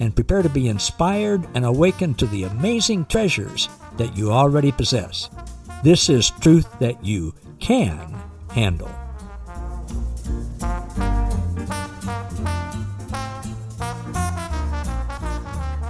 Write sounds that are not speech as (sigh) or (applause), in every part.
and prepare to be inspired and awakened to the amazing treasures that you already possess. This is truth that you can handle.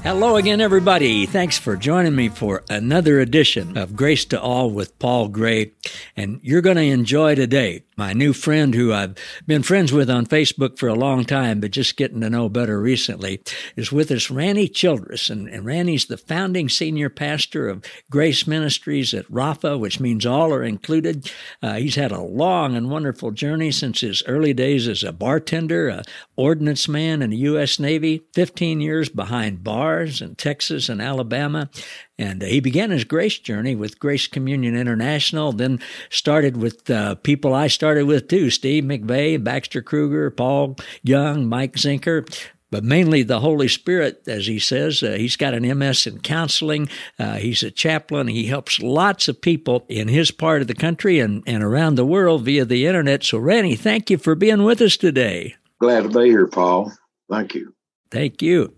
Hello again, everybody. Thanks for joining me for another edition of Grace to All with Paul Gray. And you're going to enjoy today my new friend who I've been friends with on Facebook for a long time, but just getting to know better recently, is with us, Randy Childress. And, and Randy's the founding senior pastor of Grace Ministries at Rafa, which means all are included. Uh, he's had a long and wonderful journey since his early days as a bartender, a ordnance man in the U.S. Navy, 15 years behind bars in Texas and Alabama, and uh, he began his grace journey with Grace Communion International, then started with uh, people I started with too Steve McVey, Baxter Kruger, Paul Young, Mike Zenker. But mainly the Holy Spirit, as he says. Uh, he's got an MS in counseling. Uh, he's a chaplain. He helps lots of people in his part of the country and, and around the world via the internet. So, Randy, thank you for being with us today. Glad to be here, Paul. Thank you. Thank you.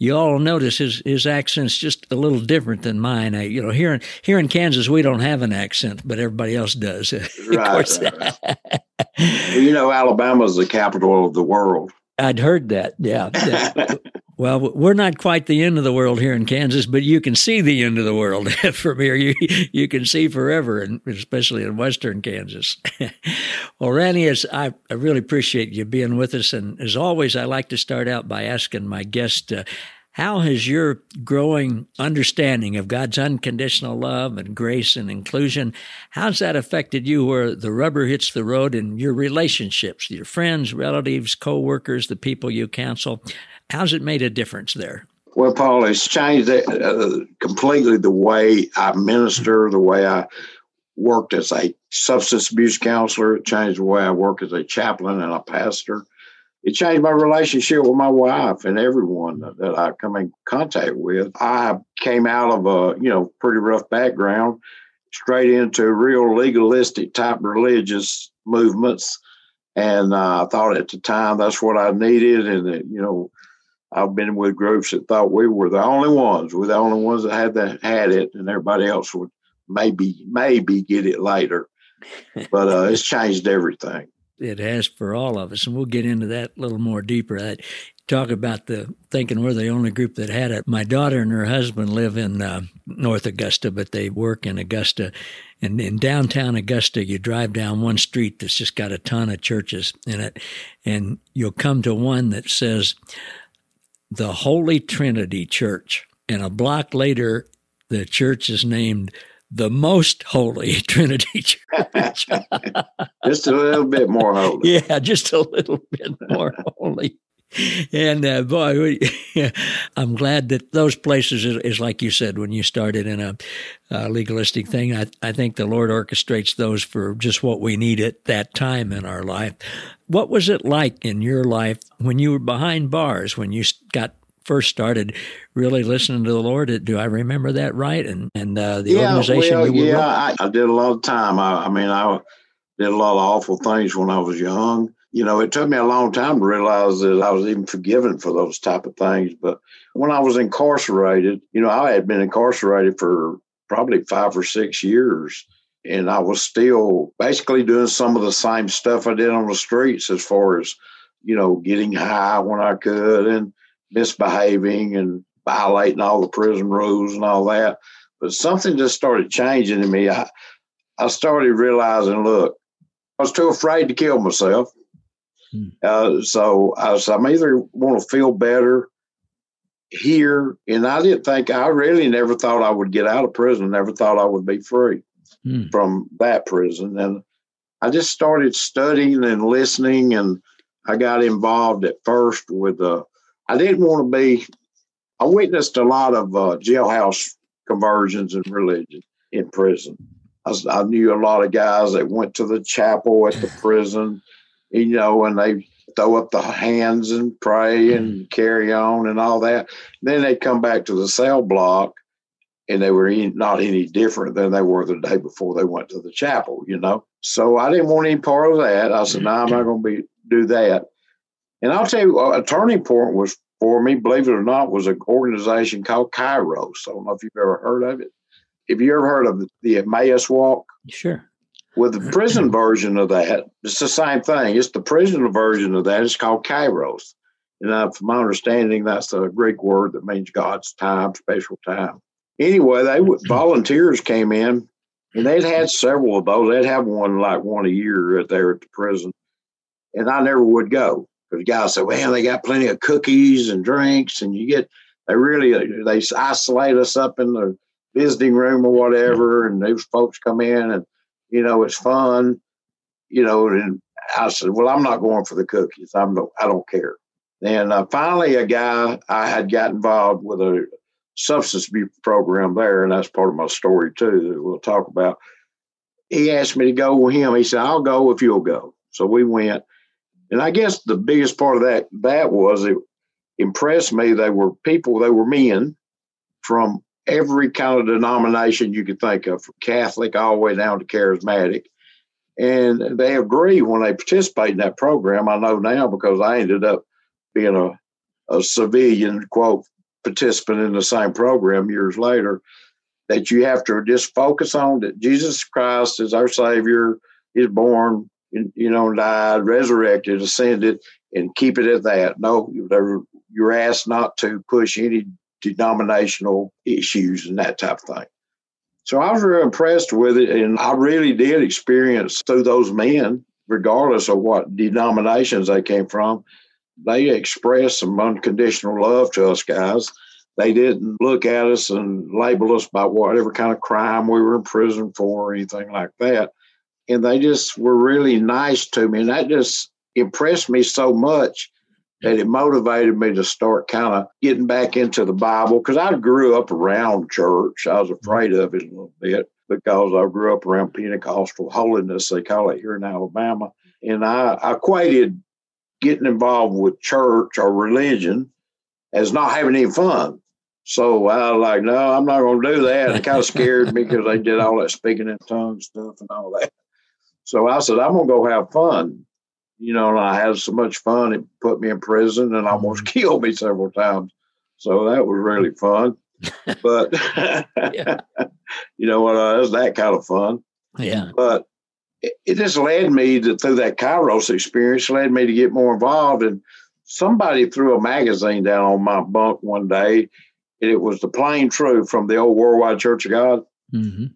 You all notice his his accent's just a little different than mine. I, you know, here in here in Kansas, we don't have an accent, but everybody else does. (laughs) Right. right. (laughs) you know, Alabama is the capital of the world. I'd heard that. Yeah. (laughs) well, we're not quite the end of the world here in Kansas, but you can see the end of the world (laughs) from here. You you can see forever, and especially in western Kansas. (laughs) well, Randy, as I, I really appreciate you being with us, and as always, I like to start out by asking my guest. Uh, how has your growing understanding of God's unconditional love and grace and inclusion, how's that affected you where the rubber hits the road in your relationships, your friends, relatives, co-workers, the people you counsel? How's it made a difference there? Well, Paul, it's changed uh, completely the way I minister, the way I worked as a substance abuse counselor. It changed the way I work as a chaplain and a pastor it changed my relationship with my wife and everyone that I come in contact with. I came out of a you know pretty rough background, straight into real legalistic type religious movements, and uh, I thought at the time that's what I needed. And you know, I've been with groups that thought we were the only ones, we're the only ones that had that had it, and everybody else would maybe maybe get it later. (laughs) But uh, it's changed everything it has for all of us, and we'll get into that a little more deeper. I talk about the thinking we're the only group that had it. My daughter and her husband live in uh, North Augusta, but they work in Augusta. And in downtown Augusta, you drive down one street that's just got a ton of churches in it, and you'll come to one that says the Holy Trinity Church. And a block later, the church is named the most holy (laughs) Trinity Church. (laughs) just a little bit more holy. Yeah, just a little bit more (laughs) holy. And uh, boy, (laughs) I'm glad that those places is, is, like you said when you started in a, a legalistic thing. I, I think the Lord orchestrates those for just what we need at that time in our life. What was it like in your life when you were behind bars, when you got first started really listening to the Lord. Do I remember that right? And and uh, the yeah, organization. Well, yeah, I, I, did a lot of time. I, I, mean, I did a lot of awful things when I was young. You know, it took me a long time to realize that I was even forgiven for those type of things. But when I was incarcerated, you know, I had been incarcerated for probably five or six years. And I was still basically doing some of the same stuff I did on the streets as far as, you know, getting high when I could and misbehaving and violating all the prison rules and all that. But something just started changing in me. I, I started realizing, look, I was too afraid to kill myself. Hmm. Uh, so I was, I'm either want to feel better here, and I didn't think I really never thought I would get out of prison. Never thought I would be free hmm. from that prison, and I just started studying and listening, and I got involved at first with a I didn't want to be I witnessed a lot of uh, jailhouse conversions and religion in prison. I, I, knew a lot of guys that went to the chapel at the prison, you know, and they throw up the hands and pray and mm-hmm. carry on and all that. Then they come back to the cell block and they were not any different than they were the day before they went to the chapel, you know. So I didn't want any part of that. I said, "No, nah, I'm not going to be do that." And I'll tell you, a turning point was for me, believe it or not, was an organization called Kairos. I don't know if you've ever heard of it. Have you ever heard of the Emmaus Walk? Sure. With the prison version of that, it's the same thing. It's the prison version of that. It's called Kairos. And uh, from my understanding, that's a Greek word that means God's time, special time. Anyway, they volunteers came in, and they'd had several of those. They'd have one like one a year there at the prison, and I never would go because the guy said, "Well, they got plenty of cookies and drinks, and you get they really they isolate us up in the visiting room or whatever, and those folks come in and you know it's fun, you know." And I said, "Well, I'm not going for the cookies. I'm no, I don't care." And uh, finally, a guy I had got involved with a substance abuse program there, and that's part of my story too that we'll talk about. He asked me to go with him. He said, "I'll go if you'll go." So we went, and I guess the biggest part of that that was it impressed me. They were people, they were men from every kind of denomination you could think of, from Catholic all the way down to charismatic. And they agree when they participate in that program. I know now because I ended up being a, a civilian, quote, participant in the same program years later, that you have to just focus on that Jesus Christ is our Savior, is born, you know, died, resurrected, ascended, and keep it at that. No, you're asked not to push any denominational issues and that type of thing. So I was really impressed with it, and I really did experience through those men, regardless of what denominations they came from, they expressed some unconditional love to us guys. They didn't look at us and label us by whatever kind of crime we were in prison for or anything like that and they just were really nice to me. And that just impressed me so much that it motivated me to start kind of getting back into the Bible because I grew up around church. I was afraid of it a little bit because I grew up around Pentecostal holiness, they call it here in Alabama. And I, I equated getting involved with church or religion as not having any fun. So I was like, no, I'm not going to do that. It kind of scared me because they did all that speaking in tongues stuff and all that. So I said, I'm going to go have fun. You know, and I had so much fun, it put me in prison and almost mm-hmm. (laughs) killed me several times. So that was really fun. (laughs) but, (laughs) you know what, uh, it was that kind of fun. Yeah. But it, it just led me to, through that Kairos experience, led me to get more involved. And somebody threw a magazine down on my bunk one day. And it was the plain truth from the old Worldwide Church of God. Mm-hmm.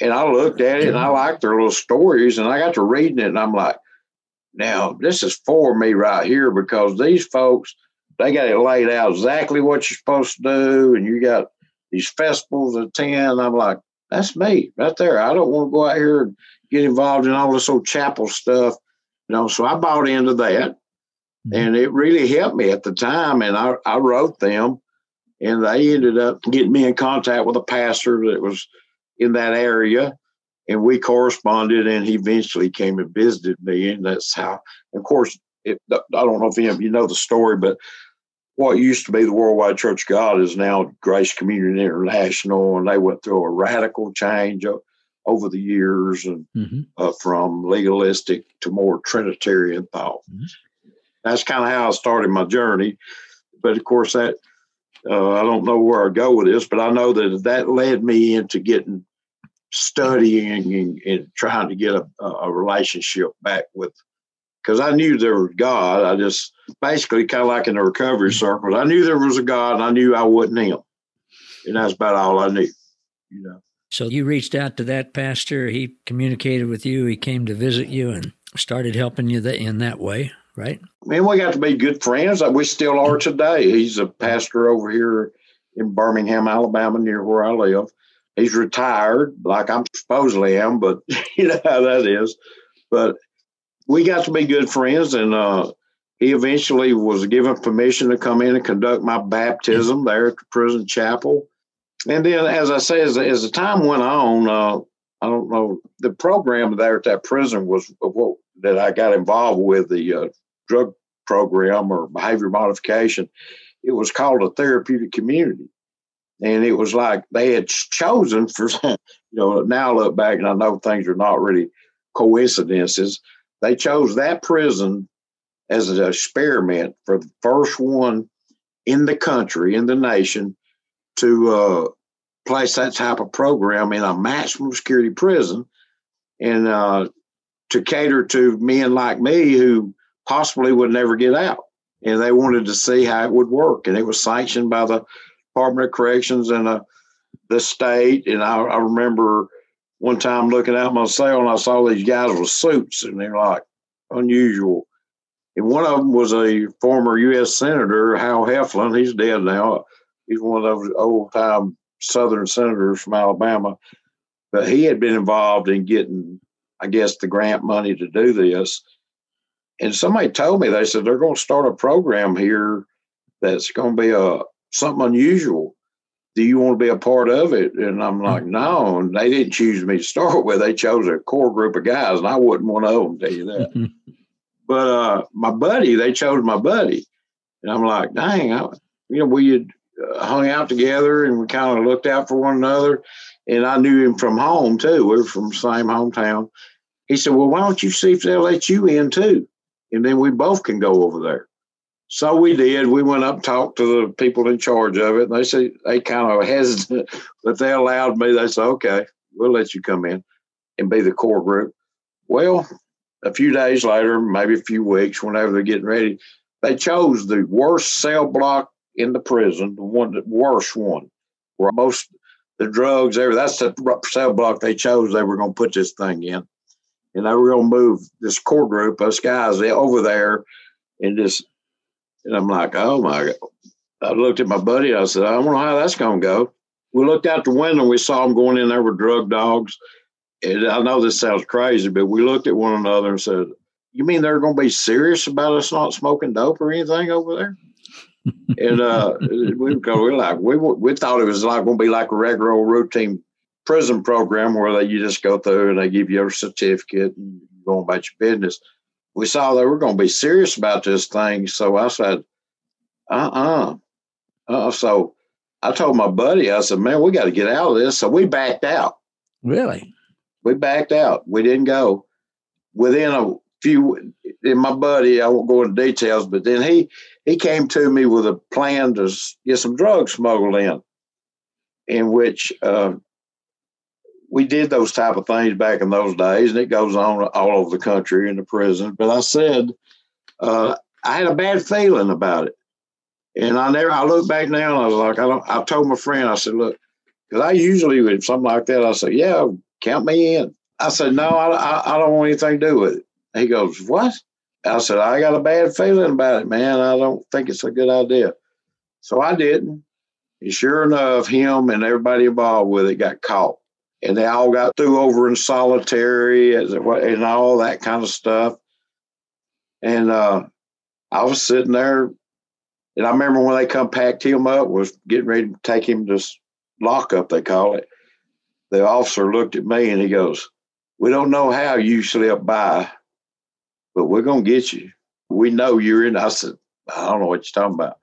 And I looked at it and I liked their little stories and I got to reading it and I'm like, now this is for me right here because these folks, they got it laid out exactly what you're supposed to do. And you got these festivals at 10. I'm like, that's me right there. I don't want to go out here and get involved in all this old chapel stuff. You know, so I bought into that mm-hmm. and it really helped me at the time. And I, I wrote them and they ended up getting me in contact with a pastor that was in that area and we corresponded and he eventually came and visited me and that's how of course it, i don't know if any of you know the story but what used to be the worldwide church of god is now grace communion international and they went through a radical change over the years and mm-hmm. uh, from legalistic to more trinitarian thought mm-hmm. that's kind of how i started my journey but of course that uh, I don't know where I go with this, but I know that that led me into getting studying and, and trying to get a, a relationship back with because I knew there was God. I just basically kind of like in the recovery mm-hmm. circles, I knew there was a God and I knew I wasn't him. And that's about all I knew, you know. So you reached out to that pastor, he communicated with you, he came to visit you and started helping you in that way right? Man, we got to be good friends. We still are mm-hmm. today. He's a pastor over here in Birmingham, Alabama, near where I live. He's retired, like I'm supposedly am, but (laughs) you know how that is. But we got to be good friends, and uh, he eventually was given permission to come in and conduct my baptism there at the prison chapel. And then, as I say, as, as the time went on, uh, I don't know, the program there at that prison was what that I got involved with the uh, drug program or behavior modification. It was called a therapeutic community. And it was like they had chosen for, (laughs) you know, now look back and I know things are not really coincidences. They chose that prison as an experiment for the first one in the country, in the nation, to uh, place that type of program in a maximum security prison and uh, to cater to men like me who possibly would never get out. And they wanted to see how it would work. And it was sanctioned by the Department of Corrections and uh, the state. And I, I remember one time looking out my cell and I saw these guys with suits and they're like unusual. And one of them was a former U.S. Senator, Howell Heflin. He's dead now. He's one of those old time Southern senators from Alabama. But he had been involved in getting, I guess, the grant money to do this. And somebody told me, they said they're going to start a program here that's going to be a something unusual. Do you want to be a part of it? And I'm like, no. And they didn't choose me to start with. They chose a core group of guys, and I wasn't one of them, tell you that. (laughs) But uh, my buddy, they chose my buddy, and I'm like, dang, I, you know, we had uh, hung out together and we kind of looked out for one another. And I knew him from home too. We were from the same hometown. He said, "Well, why don't you see if they'll let you in too, and then we both can go over there." So we did. We went up, talked to the people in charge of it, and they said they kind of (laughs) hesitant, but they allowed me. They said, "Okay, we'll let you come in and be the core group." Well, a few days later, maybe a few weeks, whenever they're getting ready, they chose the worst cell block in the prison, the one, the worst one, where most the drugs, that's the cell block they chose. They were going to put this thing in, and they were going to move this core group, us guys, over there, and just, and I'm like, oh my god. I looked at my buddy. I said, I don't know how that's going to go. We looked out the window. and We saw them going in there with drug dogs and I know this sounds crazy, but we looked at one another and said, "You mean they're going to be serious about us not smoking dope or anything over there?" (laughs) and uh, we we like we we thought it was like going to be like a regular old routine prison program where they, you just go through and they give you a certificate and you go about your business. We saw they were going to be serious about this thing, so I said, "Uh uh-uh. uh." So I told my buddy, I said, "Man, we got to get out of this." So we backed out. Really? we backed out. We didn't go. Within a few, and my buddy, I won't go into details, but then he he came to me with a plan to get some drugs smuggled in, in which uh, we did those type of things back in those days, and it goes on all over the country in the prison. But I said uh, I had a bad feeling about it, and I never. I look back now, and I was like, I don't. I told my friend, I said, look, because I usually with something like that, I say, yeah, count me in. I said, no, I, I, I don't want anything to do with it. He goes, what? I said, I got a bad feeling about it, man. I don't think it's a good idea. So I didn't. And sure enough, him and everybody involved with it got caught. And they all got through over in solitary and all that kind of stuff. And uh, I was sitting there, and I remember when they come packed him up, was getting ready to take him to lockup, they call it the officer looked at me and he goes, We don't know how you slipped by, but we're going to get you. We know you're in. I said, I don't know what you're talking about.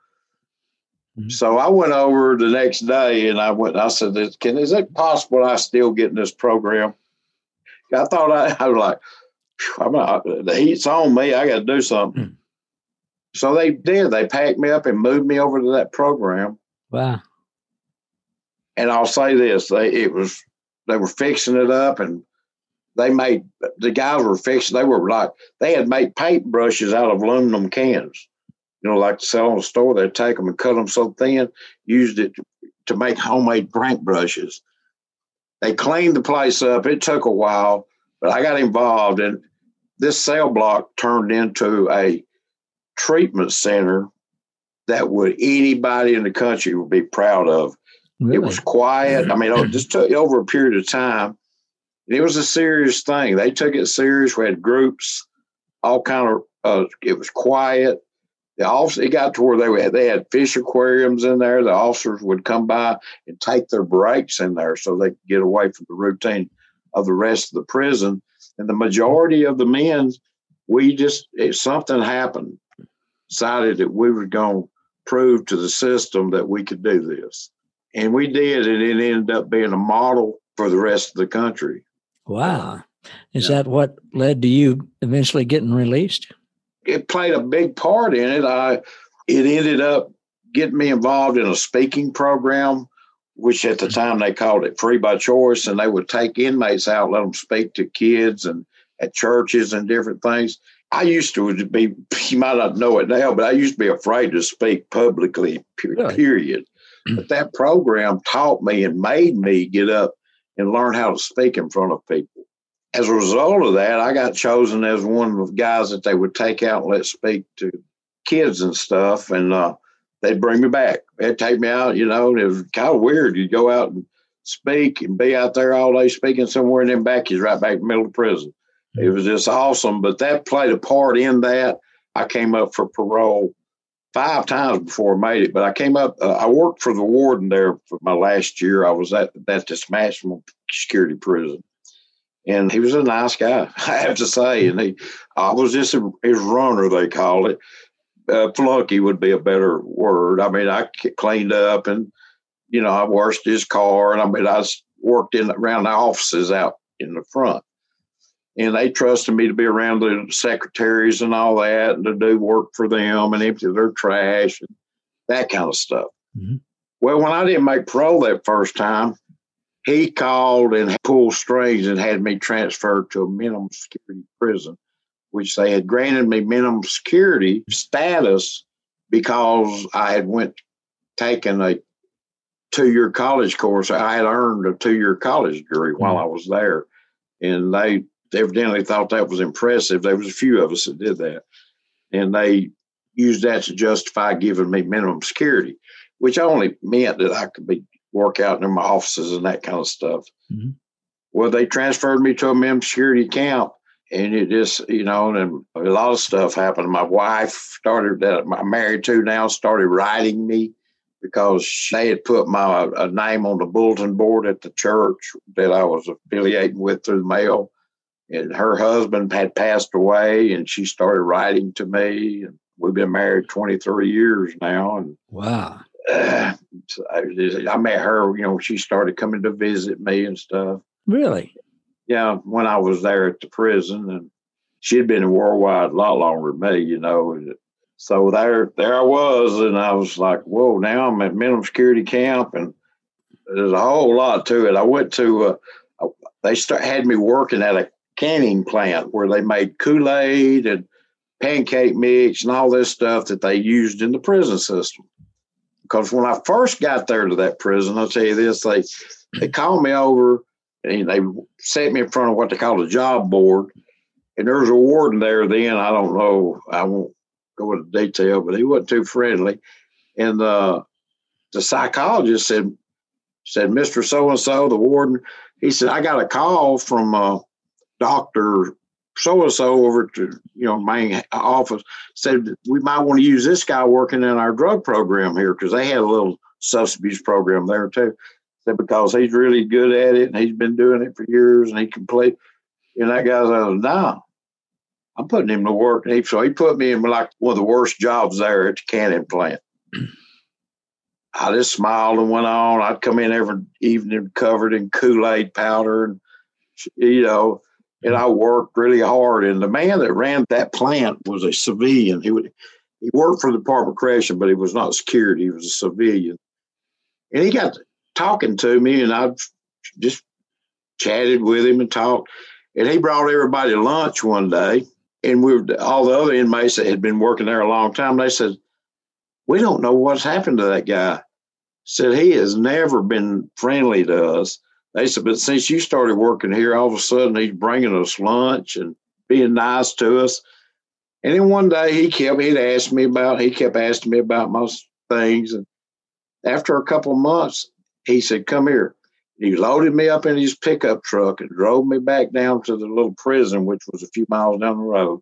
Mm-hmm. So I went over the next day and I went, I said, Can, is it possible I still get in this program? I thought I, (laughs) I was like, I'm not, the heat's on me. I got to do something. Mm-hmm. So they did. They packed me up and moved me over to that program. Wow. And I'll say this: they, it was they were fixing it up and they made the guys were fixing they were like they had made paint brushes out of aluminum cans you know like to sell in the store they'd take them and cut them so thin used it to, to make homemade paint brushes they cleaned the place up it took a while but i got involved and this cell block turned into a treatment center that would anybody in the country would be proud of Really? It was quiet. I mean, it just took over a period of time. It was a serious thing. They took it serious. We had groups, all kind of Uh, it was quiet. The office, it got to where they had, they had fish aquariums in there. The officers would come by and take their breaks in there so they could get away from the routine of the rest of the prison. And the majority of the men, we just, if something happened, decided that we were going to prove to the system that we could do this. And we did, and it ended up being a model for the rest of the country. Wow. Is yeah. that what led to you eventually getting released? It played a big part in it. I it ended up getting me involved in a speaking program, which at the mm-hmm. time they called it free by choice, and they would take inmates out, let them speak to kids and at churches and different things. I used to be, (laughs) you might not know it now, but I used to be afraid to speak publicly, period. Really? but that program taught me and made me get up and learn how to speak in front of people. As a result of that, I got chosen as one of the guys that they would take out and let speak to kids and stuff. And uh, they'd bring me back. They'd take me out, you know, and it was kind of weird. You'd go out and speak and be out there all day speaking somewhere and then back, he's right back in the middle of prison. It was just awesome. But that played a part in that. I came up for parole five times before I made it. But I came up, uh, I worked for the warden there for my last year. I was at, at this maximum security prison. And he was a nice guy, (laughs) I have to say. And he, I was just a, his runner, they call it. Uh, flunky would be a better word. I mean, I cleaned up and, you know, I washed his car. And I mean, I worked in around the offices out in the front and they trusted me to be around the secretaries and all that and to do work for them and empty their trash and that kind of stuff. Mm-hmm. Well, when I didn't make parole that first time, he called and pulled strings and had me transferred to a minimum security prison, which they had granted me minimum security status because I had went taken a two year college course. I had earned a two year college degree mm-hmm. while I was there. And they evidently thought that was impressive. There was a few of us that did that, and they used that to justify giving me minimum security, which only meant that I could be work out in my offices and that kind of stuff. Mm-hmm. Well, they transferred me to a minimum security camp, and it just you know, and a lot of stuff happened. My wife started that I'm married to now started writing me because they had put my a name on the bulletin board at the church that I was affiliating with through the mail and her husband had passed away and she started writing to me and we've been married 23 years now and wow uh, (sighs) I, I, met her you know she started coming to visit me and stuff. Really? Yeah when i was there at the prison and she'd been worldwide a lot longer than me you know so there there i was and i was like whoa now i'm at minimum security camp and there's a whole lot to it. I went to uh, they start, had me working at a canning plant where they made Kool Aid and pancake mix and all this stuff that they used in the prison system. Because when I first got there to that prison, I'll tell you this, they they called me over and they set me in front of what they call a job board. And there was a warden there then. I don't know. I won't go into detail, but he wasn't too friendly. And uh, the psychologist said, said, Mr. So and so, the warden, he said, I got a call from uh, Dr. So and so over to you know main office said we might want to use this guy working in our drug program here because they had a little substance abuse program there too. Said because he's really good at it and he's been doing it for years and he can play. And that guy said, "No, I'm putting him to work." And he, so he put me in like one of the worst jobs there at the canning plant. (clears throat) I just smiled and went on. I'd come in every evening covered in Kool Aid powder and you know and I worked really hard. And the man that ran that plant was a civilian. He would he worked for the Department of Correction, but he was not security. He was a civilian. And he got talking to me, and I just chatted with him and talked. And he brought everybody to lunch one day, and we were all the other inmates that had been working there a long time. They said, "We don't know what's happened to that guy." Said he has never been friendly to us. They said, but since you started working here, all of a sudden he's bringing us lunch and being nice to us. And then one day he kept, he'd asked me about, he kept asking me about most things. And after a couple of months, he said, come here. He loaded me up in his pickup truck and drove me back down to the little prison, which was a few miles down the road.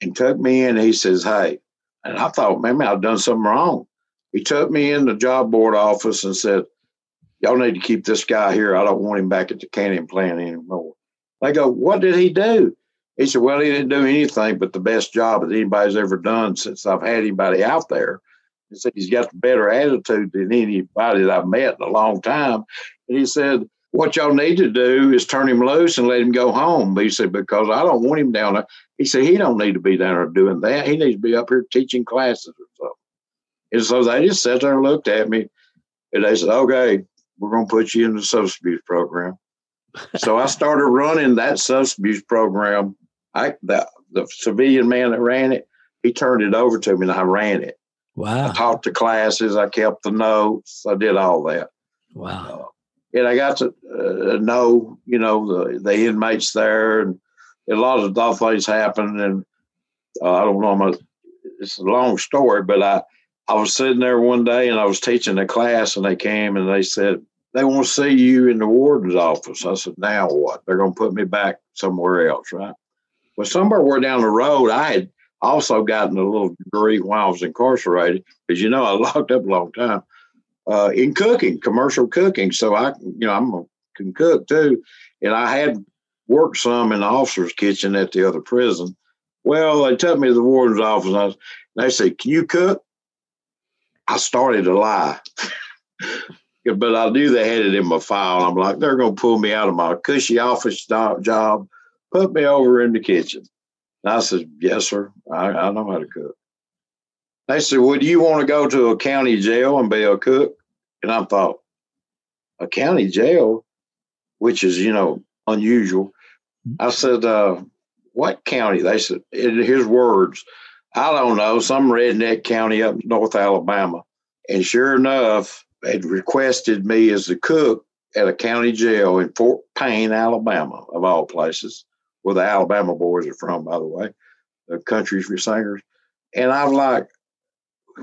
and took me in. He says, Hey, and I thought, maybe I've done something wrong. He took me in the job board office and said, Y'all need to keep this guy here. I don't want him back at the canning plant anymore. They go, What did he do? He said, Well, he didn't do anything but the best job that anybody's ever done since I've had anybody out there. He said, He's got a better attitude than anybody that I've met in a long time. And he said, What y'all need to do is turn him loose and let him go home. He said, Because I don't want him down there. He said, He don't need to be down there doing that. He needs to be up here teaching classes or something. And so they just sat there and looked at me and they said, Okay, we're going to put you in the substance abuse program. so I started running that substance abuse program I the, the civilian man that ran it, he turned it over to me and I ran it. Wow. I taught the classes, I kept the notes, I did all that. Wow. Uh, and I got to uh, know, you know, the, the inmates there and a lot of other things happened. And uh, I don't know, my, it's a long story, but I, I was sitting there one day and I was teaching a class and they came and they said, they want to see you in the warden's office. I said, now what? They're going to put me back somewhere else, right? Well, somewhere down the road, I had also gotten a little degree while I was incarcerated, because you know I (laughs) locked up a long time uh, in cooking, commercial cooking. So I, you know, I'm a, can cook too, and I had worked some in the officer's kitchen at the other prison. Well, they took me to the warden's office, and, was, and they said, "Can you cook?" I started to lie. (laughs) but I knew they had it in my file. I'm like, they're going to pull me out of my cushy office job put me over in the kitchen. And I said, yes, sir. I, I know how to cook. They said, well, you want to go to a county jail and be a cook? And I thought, a county jail, which is, you know, unusual. I said, uh, what county? They said, in his words, I don't know, some redneck county up North Alabama. And sure enough, they'd requested me as a cook at a county jail in Fort Payne, Alabama, of all places where the Alabama boys are from, by the way, the countries for singers. And I'm like,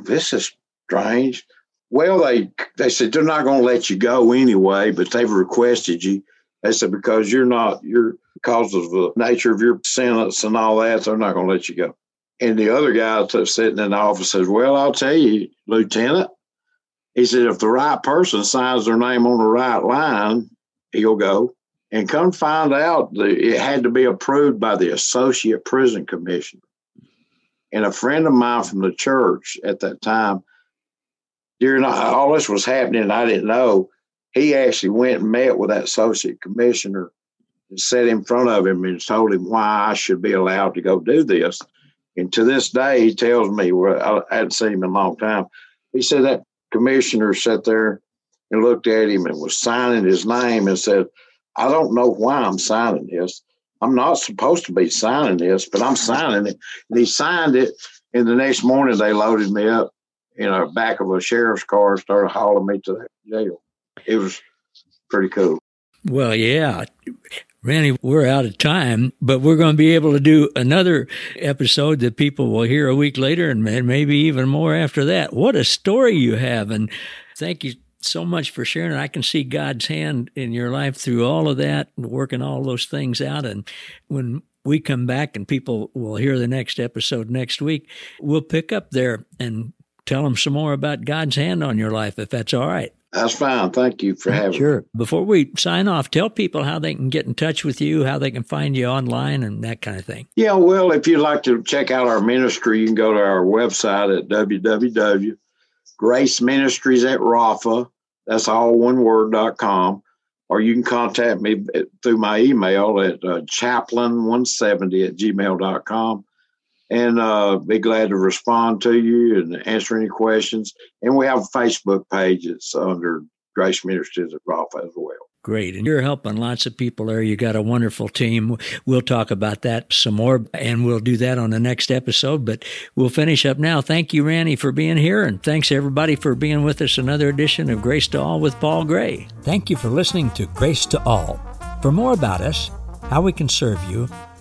this is strange. Well, they they said they're not going to let you go anyway, but they've requested you. They said because you're not you're because of the nature of your sentence and all that, they're not going to let you go. And the other guy sitting in the office says, "Well, I'll tell you, Lieutenant." He said, "If the right person signs their name on the right line, he'll go." And come find out that it had to be approved by the Associate Prison Commissioner. And a friend of mine from the church at that time, during all this was happening, I didn't know. He actually went and met with that associate commissioner and sat in front of him and told him why I should be allowed to go do this. And to this day, he tells me, well, I hadn't seen him in a long time. He said that commissioner sat there and looked at him and was signing his name and said, I don't know why I'm signing this. I'm not supposed to be signing this, but I'm signing it. And he signed it. And the next morning, they loaded me up in a back of a sheriff's car and started hauling me to the jail. It was pretty cool. Well, yeah. Randy, we're out of time, but we're going to be able to do another episode that people will hear a week later and maybe even more after that. What a story you have. And thank you so much for sharing. I can see God's hand in your life through all of that and working all those things out. And when we come back and people will hear the next episode next week, we'll pick up there and tell them some more about God's hand on your life, if that's all right. That's fine. Thank you for having sure. me. Sure. Before we sign off, tell people how they can get in touch with you, how they can find you online, and that kind of thing. Yeah, well, if you'd like to check out our ministry, you can go to our website at www Grace Ministries at Rafa. That's all one word dot com. Or you can contact me through my email at uh, chaplain170 at gmail.com and uh, be glad to respond to you and answer any questions. And we have a Facebook page. It's under Grace Ministries at Rafa as well. Great. And you're helping lots of people there. You got a wonderful team. We'll talk about that some more and we'll do that on the next episode, but we'll finish up now. Thank you, Randy, for being here. And thanks everybody for being with us another edition of Grace to All with Paul Gray. Thank you for listening to Grace to All. For more about us, how we can serve you,